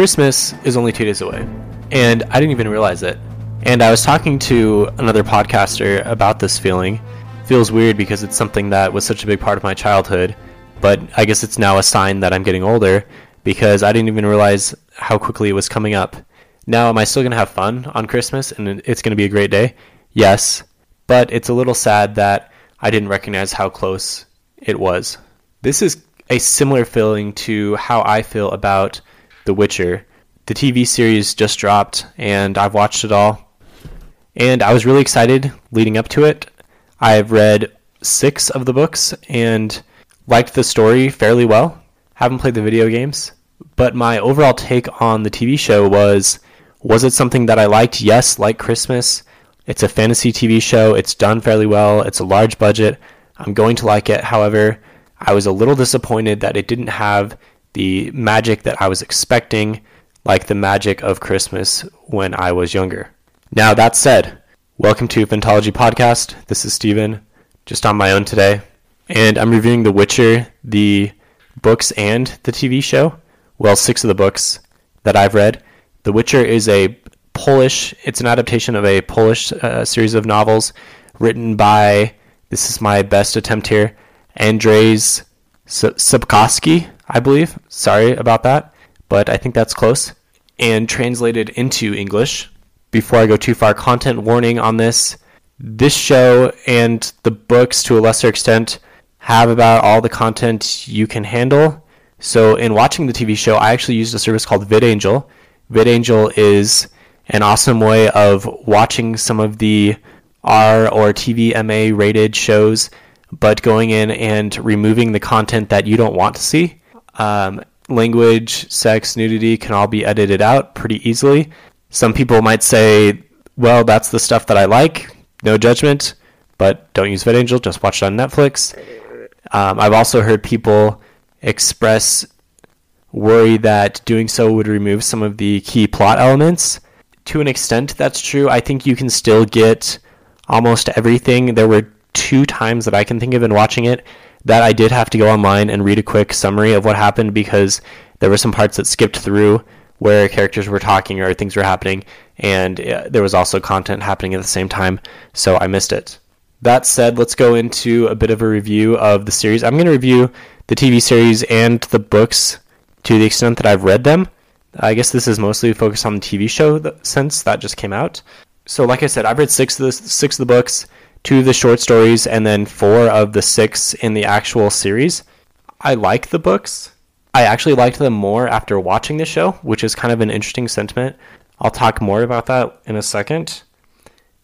Christmas is only two days away, and I didn't even realize it. And I was talking to another podcaster about this feeling. feels weird because it's something that was such a big part of my childhood, but I guess it's now a sign that I'm getting older because I didn't even realize how quickly it was coming up. Now, am I still going to have fun on Christmas and it's going to be a great day? Yes, but it's a little sad that I didn't recognize how close it was. This is a similar feeling to how I feel about The Witcher. The TV series just dropped and I've watched it all. And I was really excited leading up to it. I've read six of the books and liked the story fairly well. Haven't played the video games, but my overall take on the TV show was was it something that I liked? Yes, like Christmas. It's a fantasy TV show. It's done fairly well. It's a large budget. I'm going to like it. However, I was a little disappointed that it didn't have the magic that I was expecting, like the magic of Christmas when I was younger. Now, that said, welcome to Phantology Podcast. This is Steven, just on my own today. And I'm reviewing The Witcher, the books and the TV show. Well, six of the books that I've read. The Witcher is a Polish, it's an adaptation of a Polish uh, series of novels written by, this is my best attempt here, Andrzej Sapkowski, I believe. Sorry about that, but I think that's close. And translated into English. Before I go too far, content warning on this. This show and the books, to a lesser extent, have about all the content you can handle. So, in watching the TV show, I actually used a service called VidAngel. VidAngel is an awesome way of watching some of the R or TVMA rated shows but going in and removing the content that you don't want to see. Um, language, sex, nudity can all be edited out pretty easily. Some people might say, well, that's the stuff that I like, no judgment, but don't use VidAngel, just watch it on Netflix. Um, I've also heard people express worry that doing so would remove some of the key plot elements. To an extent, that's true. I think you can still get almost everything. There were two times that I can think of in watching it that I did have to go online and read a quick summary of what happened because there were some parts that skipped through where characters were talking or things were happening, and uh, there was also content happening at the same time, so I missed it. That said, let's go into a bit of a review of the series. I'm going to review the TV series and the books to the extent that I've read them. I guess this is mostly focused on the TV show since that just came out. So, like I said, I've read six of the six of the books two of the short stories, and then four of the six in the actual series. I like the books. I actually liked them more after watching the show, which is kind of an interesting sentiment. I'll talk more about that in a second.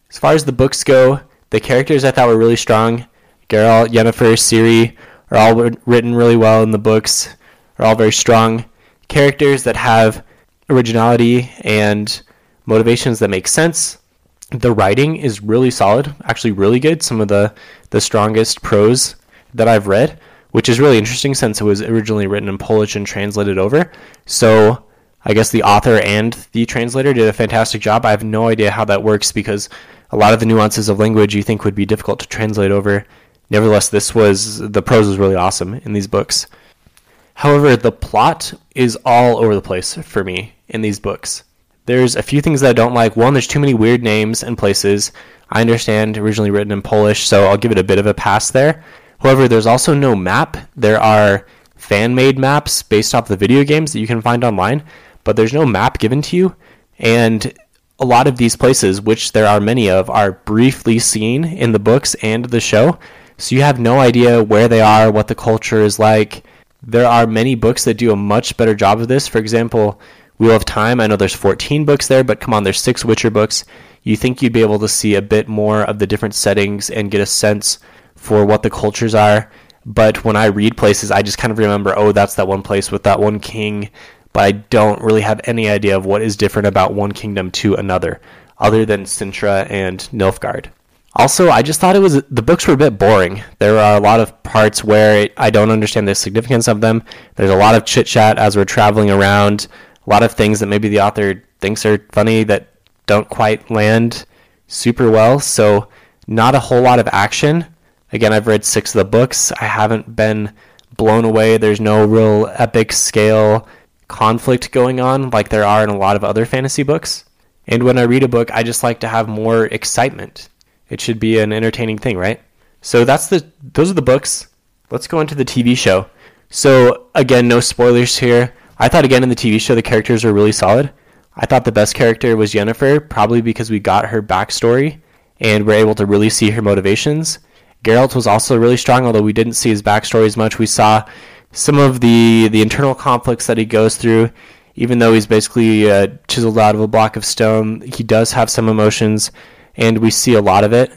As far as the books go, the characters I thought were really strong. Geralt, Yennefer, Ciri are all written really well in the books. Are all very strong characters that have originality and motivations that make sense the writing is really solid, actually really good. Some of the the strongest prose that I've read, which is really interesting since it was originally written in Polish and translated over. So I guess the author and the translator did a fantastic job. I have no idea how that works because a lot of the nuances of language you think would be difficult to translate over. Nevertheless, this was the prose was really awesome in these books. However, the plot is all over the place for me in these books. There's a few things that I don't like. One, there's too many weird names and places. I understand originally written in Polish, so I'll give it a bit of a pass there. However, there's also no map. There are fan made maps based off the video games that you can find online, but there's no map given to you. And a lot of these places, which there are many of, are briefly seen in the books and the show. So you have no idea where they are, what the culture is like. There are many books that do a much better job of this. For example, Wheel of Time, I know there's 14 books there, but come on, there's six Witcher books. You think you'd be able to see a bit more of the different settings and get a sense for what the cultures are. But when I read places, I just kind of remember, oh, that's that one place with that one king. But I don't really have any idea of what is different about one kingdom to another, other than Cintra and Nilfgaard. Also, I just thought it was the books were a bit boring. There are a lot of parts where I don't understand the significance of them. There's a lot of chit chat as we're traveling around a lot of things that maybe the author thinks are funny that don't quite land super well. So, not a whole lot of action. Again, I've read six of the books. I haven't been blown away. There's no real epic scale conflict going on like there are in a lot of other fantasy books. And when I read a book, I just like to have more excitement. It should be an entertaining thing, right? So that's the those are the books. Let's go into the TV show. So again, no spoilers here. I thought again in the TV show the characters were really solid. I thought the best character was Yennefer, probably because we got her backstory and we're able to really see her motivations. Geralt was also really strong, although we didn't see his backstory as much. We saw some of the the internal conflicts that he goes through. Even though he's basically uh, chiseled out of a block of stone, he does have some emotions, and we see a lot of it.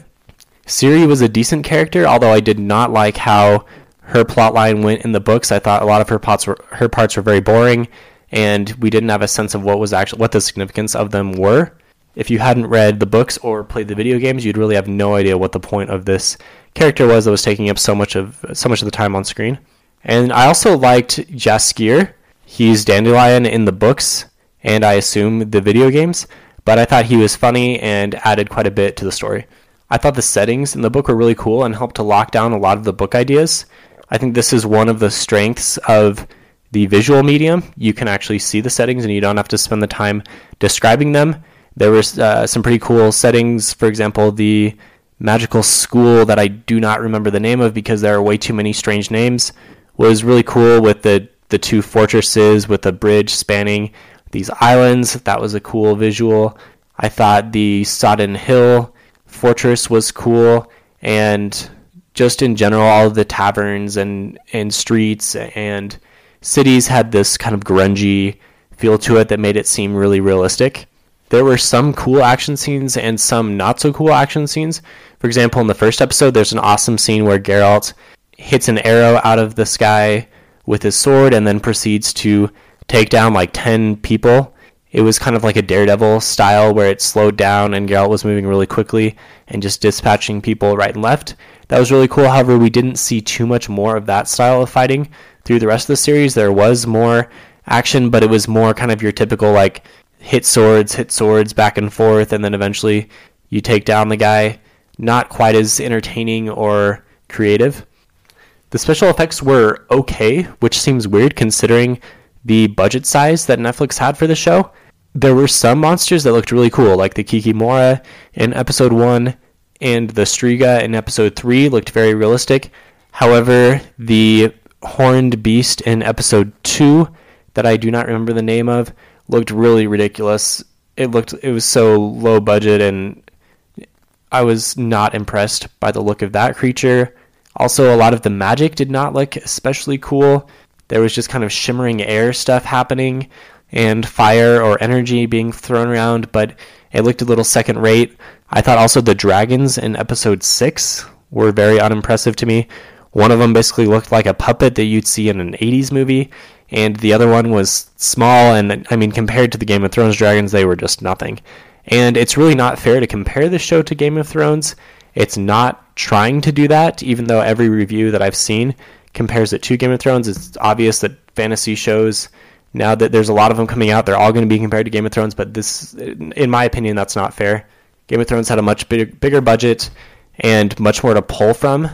Ciri was a decent character, although I did not like how her plotline went in the books. I thought a lot of her parts were her parts were very boring, and we didn't have a sense of what was actually what the significance of them were. If you hadn't read the books or played the video games, you'd really have no idea what the point of this character was that was taking up so much of so much of the time on screen. And I also liked Jaskier. He's Dandelion in the books, and I assume the video games, but I thought he was funny and added quite a bit to the story. I thought the settings in the book were really cool and helped to lock down a lot of the book ideas. I think this is one of the strengths of the visual medium. You can actually see the settings and you don't have to spend the time describing them. There were uh, some pretty cool settings. For example, the magical school that I do not remember the name of because there are way too many strange names was really cool with the the two fortresses with a bridge spanning these islands. That was a cool visual. I thought the Sodden Hill fortress was cool and just in general all of the taverns and and streets and cities had this kind of grungy feel to it that made it seem really realistic. There were some cool action scenes and some not so cool action scenes. For example, in the first episode, there's an awesome scene where Geralt hits an arrow out of the sky with his sword and then proceeds to take down like 10 people. It was kind of like a Daredevil style where it slowed down and Geralt was moving really quickly and just dispatching people right and left. That was really cool. However, we didn't see too much more of that style of fighting through the rest of the series. There was more action, but it was more kind of your typical like hit swords, hit swords back and forth, and then eventually you take down the guy. Not quite as entertaining or creative. The special effects were okay, which seems weird considering the budget size that Netflix had for the show. There were some monsters that looked really cool, like the Kikimora in episode 1 and the Striga in episode 3 looked very realistic. However, the horned beast in episode 2 that I do not remember the name of looked really ridiculous. It looked it was so low budget and I was not impressed by the look of that creature. Also, a lot of the magic did not look especially cool. There was just kind of shimmering air stuff happening and fire or energy being thrown around, but it looked a little second rate. I thought also the dragons in episode 6 were very unimpressive to me. One of them basically looked like a puppet that you'd see in an 80s movie, and the other one was small, and I mean, compared to the Game of Thrones dragons, they were just nothing. And it's really not fair to compare the show to Game of Thrones. It's not trying to do that, even though every review that I've seen compares it to Game of Thrones. It's obvious that fantasy shows, now that there's a lot of them coming out, they're all going to be compared to Game of Thrones, but this, in my opinion, that's not fair. Game of Thrones had a much big, bigger budget and much more to pull from.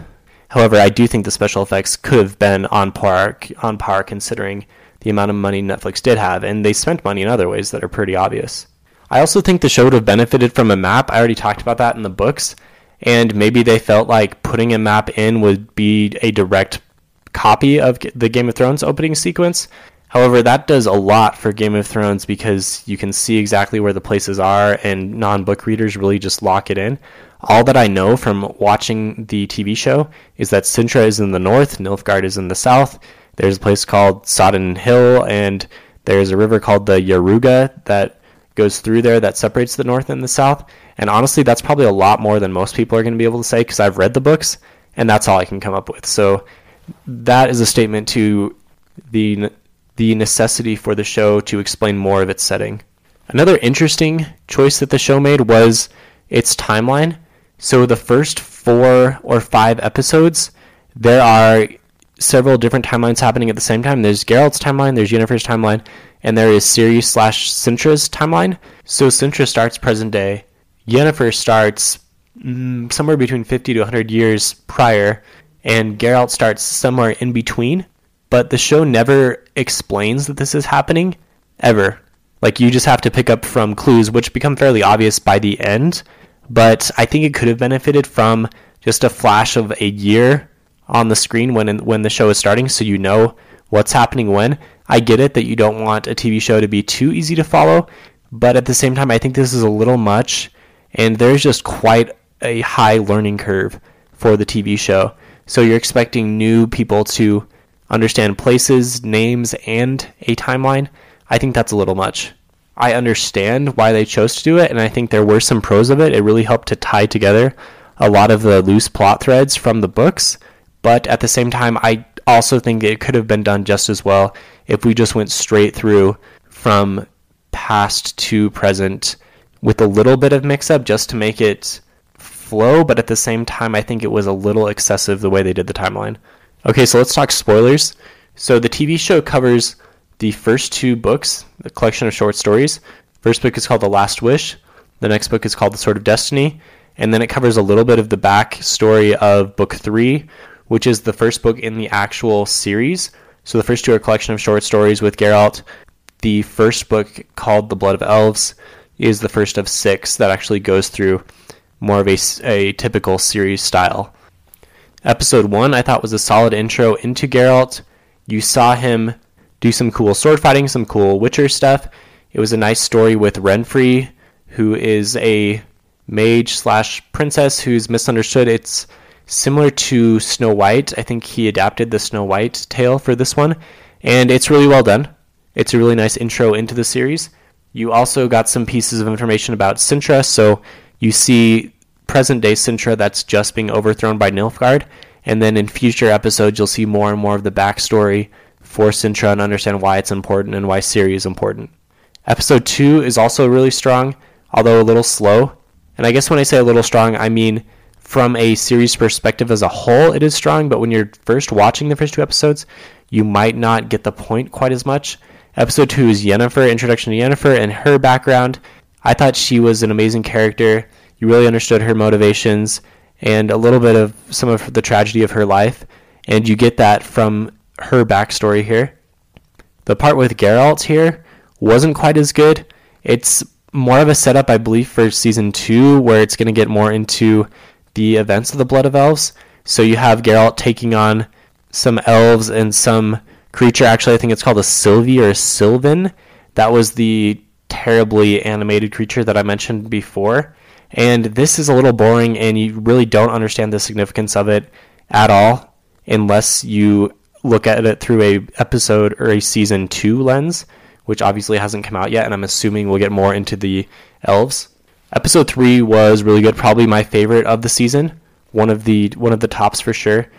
However, I do think the special effects could have been on par, on par considering the amount of money Netflix did have, and they spent money in other ways that are pretty obvious. I also think the show would have benefited from a map. I already talked about that in the books and maybe they felt like putting a map in would be a direct copy of the Game of Thrones opening sequence. However, that does a lot for Game of Thrones because you can see exactly where the places are, and non book readers really just lock it in. All that I know from watching the TV show is that Cintra is in the north, Nilfgaard is in the south. There's a place called Sodden Hill, and there's a river called the Yaruga that goes through there that separates the north and the south. And honestly, that's probably a lot more than most people are going to be able to say because I've read the books and that's all I can come up with. So that is a statement to the the necessity for the show to explain more of its setting. Another interesting choice that the show made was its timeline. So the first 4 or 5 episodes, there are several different timelines happening at the same time. There's Geralt's timeline, there's Yennefer's timeline, and there is Ciri slash Cintra's timeline. So Cintra starts present day, Yennefer starts mm, somewhere between 50 to 100 years prior, and Geralt starts somewhere in between. but the show never explains that this is happening ever. Like you just have to pick up from clues, which become fairly obvious by the end. But I think it could have benefited from just a flash of a year on the screen when when the show is starting, so you know what's happening when. I get it that you don't want a TV show to be too easy to follow, but at the same time, I think this is a little much, and there's just quite a high learning curve for the TV show. So you're expecting new people to understand places, names, and a timeline. I think that's a little much. I understand why they chose to do it, and I think there were some pros of it. It really helped to tie together a lot of the loose plot threads from the books, but at the same time, I also think it could have been done just as well if we just went straight through from past to present with a little bit of mix up just to make it flow, but at the same time, I think it was a little excessive the way they did the timeline. Okay, so let's talk spoilers. So the TV show covers the first two books, the collection of short stories. First book is called The Last Wish. The next book is called The Sword of Destiny. And then it covers a little bit of the back story of book three, which is the first book in the actual series. So the first two are a collection of short stories with Geralt. The first book, called The Blood of Elves, is the first of six that actually goes through more of a, a typical series style. Episode one, I thought, was a solid intro into Geralt. You saw him do some cool sword fighting, some cool Witcher stuff. It was a nice story with Renfri, who is a mage slash princess who's misunderstood. It's similar to Snow White. I think he adapted the Snow White tale for this one, and it's really well done. It's a really nice intro into the series. You also got some pieces of information about Cintra, so you see present day Cintra that's just being overthrown by Nilfgaard, and then in future episodes you'll see more and more of the backstory for Cintra and understand why it's important and why Ciri is important. Episode 2 is also really strong, although a little slow. And I guess when I say a little strong, I mean from a series perspective as a whole, it is strong, but when you're first watching the first two episodes, you might not get the point quite as much. Episode 2 is Yennefer, Introduction to Yennefer, and her background. I thought she was an amazing character. You really understood her motivations and a little bit of some of the tragedy of her life. And you get that from her backstory here. The part with Geralt here wasn't quite as good. It's more of a setup, I believe, for season two, where it's going to get more into the events of the Blood of Elves. So you have Geralt taking on some elves and some creature. Actually, I think it's called a Sylvie or a Sylvan. That was the terribly animated creature that I mentioned before. And this is a little boring, and you really don't understand the significance of it at all unless you look at it through a episode or a season two lens, which obviously hasn't come out yet, and I'm assuming we'll get more into the elves. Episode three was really good, probably my favorite of the season, one of the one of the tops for sure.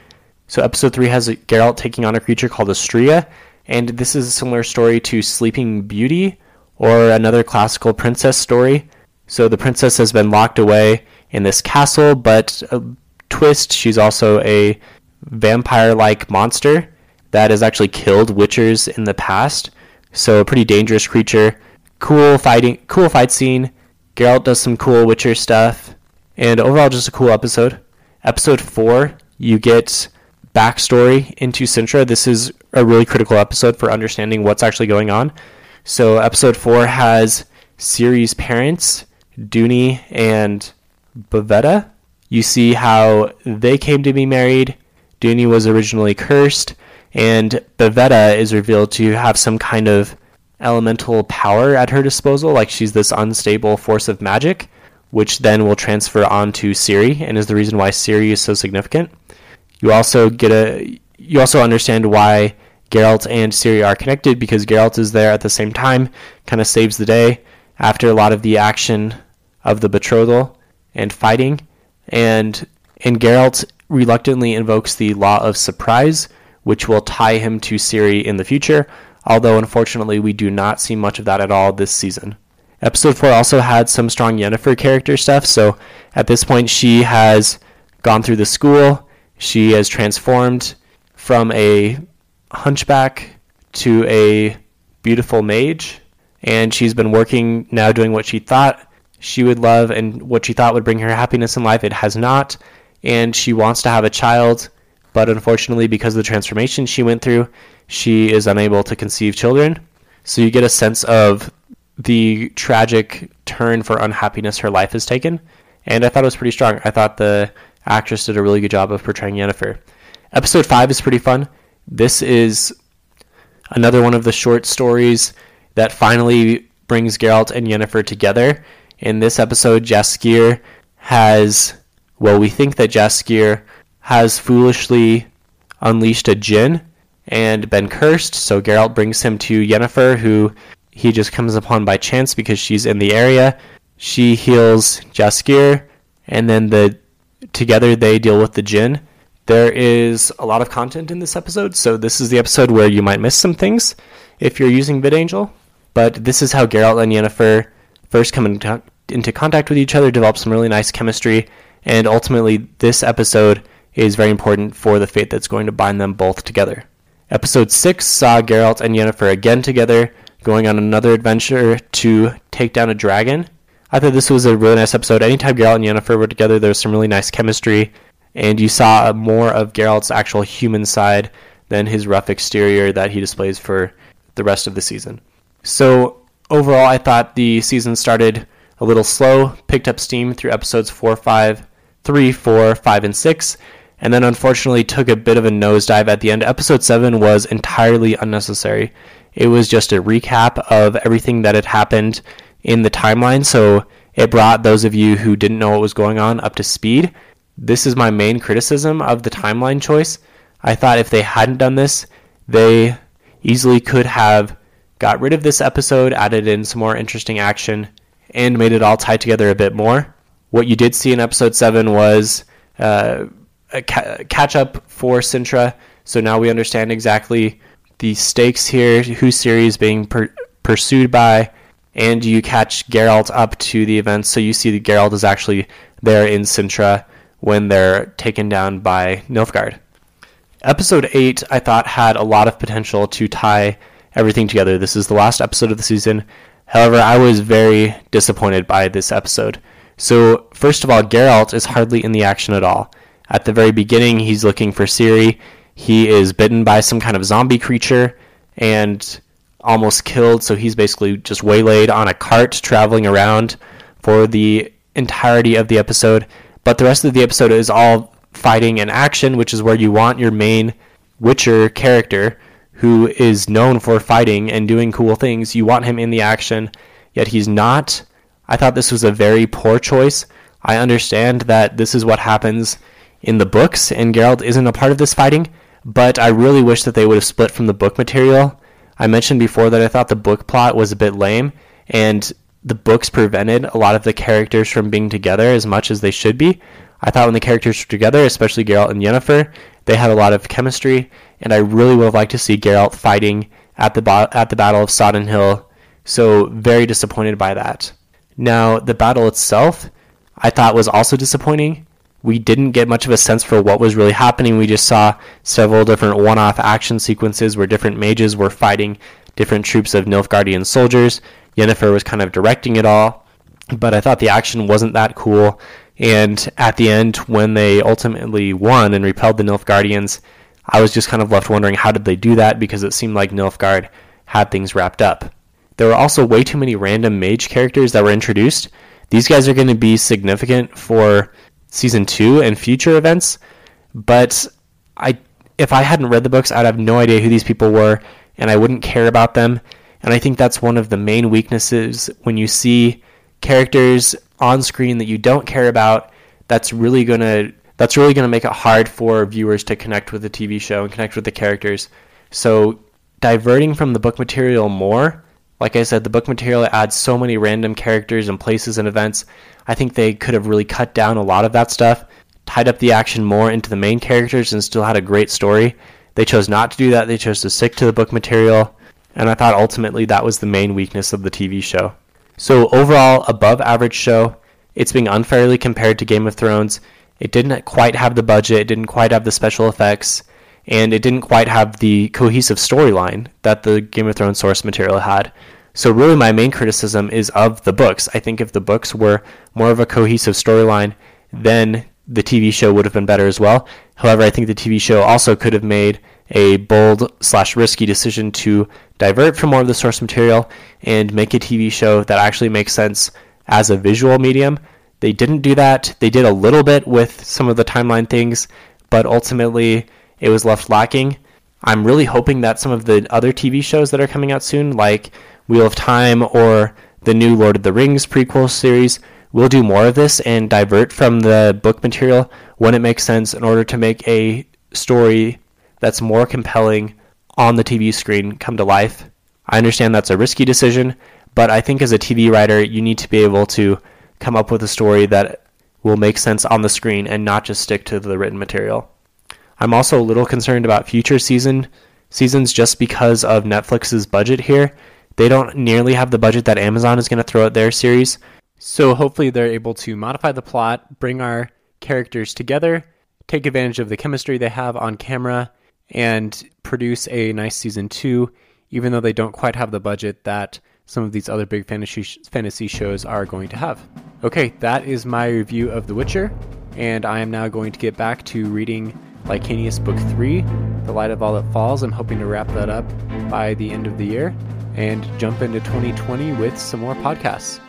So episode three has Geralt taking on a creature called a Striga, and this is a similar story to Sleeping Beauty or another classical princess story. So the princess has been locked away in this castle, but a twist, she's also a vampire-like monster that has actually killed witchers in the past. So a pretty dangerous creature. Cool fighting, cool fight scene. Geralt does some cool Witcher stuff, and overall just a cool episode. Episode four, you get backstory into Cintra. This is a really critical episode for understanding what's actually going on. So episode four has Ciri's parents, Duny and Pavetta. You see how they came to be married. Duny was originally cursed, and Pavetta is revealed to have some kind of elemental power at her disposal, like she's this unstable force of magic, which then will transfer onto Ciri and is the reason why Ciri is so significant. You also get a you also understand why Geralt and Ciri are connected because Geralt is there at the same time, kind of saves the day after a lot of the action of the betrothal and fighting, and and Geralt reluctantly invokes the law of surprise, which will tie him to Ciri in the future, although unfortunately we do not see much of that at all this season. Episode 4 also had some strong Yennefer character stuff, so at this point she has gone through the school, she has transformed from a hunchback to a beautiful mage, and she's been working now doing what she thought she would love and what she thought would bring her happiness in life. It has not, and she wants to have a child, but unfortunately, because of the transformation she went through, she is unable to conceive children. So you get a sense of the tragic turn for unhappiness her life has taken. And I thought it was pretty strong. I thought the actress did a really good job of portraying Yennefer. Episode 5 is pretty fun. This is another one of the short stories that finally brings Geralt and Yennefer together. In this episode, Jaskier has, well, we think that Jaskier has foolishly unleashed a djinn and been cursed. So Geralt brings him to Yennefer, who he just comes upon by chance because she's in the area. She heals Jaskier, and then the together they deal with the djinn. There is a lot of content in this episode, so this is the episode where you might miss some things if you're using VidAngel. But this is how Geralt and Yennefer first come into, into contact with each other, develop some really nice chemistry, and ultimately this episode is very important for the fate that's going to bind them both together. Episode 6 saw Geralt and Yennefer again together, going on another adventure to take down a dragon. I thought this was a really nice episode. Anytime Geralt and Yennefer were together, there was some really nice chemistry, and you saw more of Geralt's actual human side than his rough exterior that he displays for the rest of the season. So, overall, I thought the season started a little slow, picked up steam through episodes 4, 5, 3, 4, 5, and 6, and then unfortunately took a bit of a nosedive at the end. Episode 7 was entirely unnecessary. It was just a recap of everything that had happened in the timeline, so it brought those of you who didn't know what was going on up to speed. This is my main criticism of the timeline choice. I thought if they hadn't done this, they easily could have got rid of this episode, added in some more interesting action, and made it all tie together a bit more. What you did see in episode 7 was uh, a ca- catch up for Cintra, so now we understand exactly the stakes here, who Ciri is being per- pursued by, and you catch Geralt up to the events, so you see that Geralt is actually there in Cintra when they're taken down by Nilfgaard. Episode 8, I thought, had a lot of potential to tie everything together. This is the last episode of the season. However, I was very disappointed by this episode. So, first of all, Geralt is hardly in the action at all. At the very beginning, he's looking for Ciri. He is bitten by some kind of zombie creature and almost killed, so he's basically just waylaid on a cart traveling around for the entirety of the episode. But the rest of the episode is all fighting and action, which is where you want your main Witcher character who is known for fighting and doing cool things. You want him in the action, yet he's not. I thought this was a very poor choice. I understand that this is what happens in the books, and Geralt isn't a part of this fighting, but I really wish that they would have split from the book material. I mentioned before that I thought the book plot was a bit lame, and the books prevented a lot of the characters from being together as much as they should be. I thought when the characters were together, especially Geralt and Yennefer, they had a lot of chemistry, and I really would have liked to see Geralt fighting at the bo- at the Battle of Sodden Hill. So very disappointed by that. Now the battle itself, I thought was also disappointing we didn't get much of a sense for what was really happening. We just saw several different one off action sequences where different mages were fighting different troops of Nilfgaardian soldiers. Yennefer was kind of directing it all, but I thought the action wasn't that cool. And at the end, when they ultimately won and repelled the Nilfgaardians, I was just kind of left wondering how did they do that because it seemed like Nilfgaard had things wrapped up. There were also way too many random mage characters that were introduced. These guys are going to be significant for season two and future events. But I, if I hadn't read the books, I'd have no idea who these people were, and I wouldn't care about them. And I think that's one of the main weaknesses when you see characters on screen that you don't care about. That's really gonna that's really gonna make it hard for viewers to connect with the TV show and connect with the characters. So diverting from the book material more like I said, the book material adds so many random characters and places and events. I think they could have really cut down a lot of that stuff, tied up the action more into the main characters, and still had a great story. They chose not to do that. They chose to stick to the book material, and I thought ultimately that was the main weakness of the TV show. So, overall, above average show. It's being unfairly compared to Game of Thrones. It didn't quite have the budget, it didn't quite have the special effects, and it didn't quite have the cohesive storyline that the Game of Thrones source material had. So, really, my main criticism is of the books. I think if the books were more of a cohesive storyline, then the TV show would have been better as well. However, I think the TV show also could have made a bold slash risky decision to divert from more of the source material and make a TV show that actually makes sense as a visual medium. They didn't do that. They did a little bit with some of the timeline things, but ultimately it was left lacking. I'm really hoping that some of the other TV shows that are coming out soon, like Wheel of Time or the new Lord of the Rings prequel series, will do more of this and divert from the book material when it makes sense in order to make a story that's more compelling on the TV screen come to life. I understand that's a risky decision, but I think as a TV writer, you need to be able to come up with a story that will make sense on the screen and not just stick to the written material. I'm also a little concerned about future season seasons just because of Netflix's budget here. They don't nearly have the budget that Amazon is going to throw at their series. So hopefully they're able to modify the plot, bring our characters together, take advantage of the chemistry they have on camera, and produce a nice season two, even though they don't quite have the budget that some of these other big fantasy fantasy shows are going to have. Okay, that is my review of The Witcher, and I am now going to get back to reading Licanius Book 3, The Light of All That Falls. I'm hoping to wrap that up by the end of the year and jump into 2020 with some more podcasts.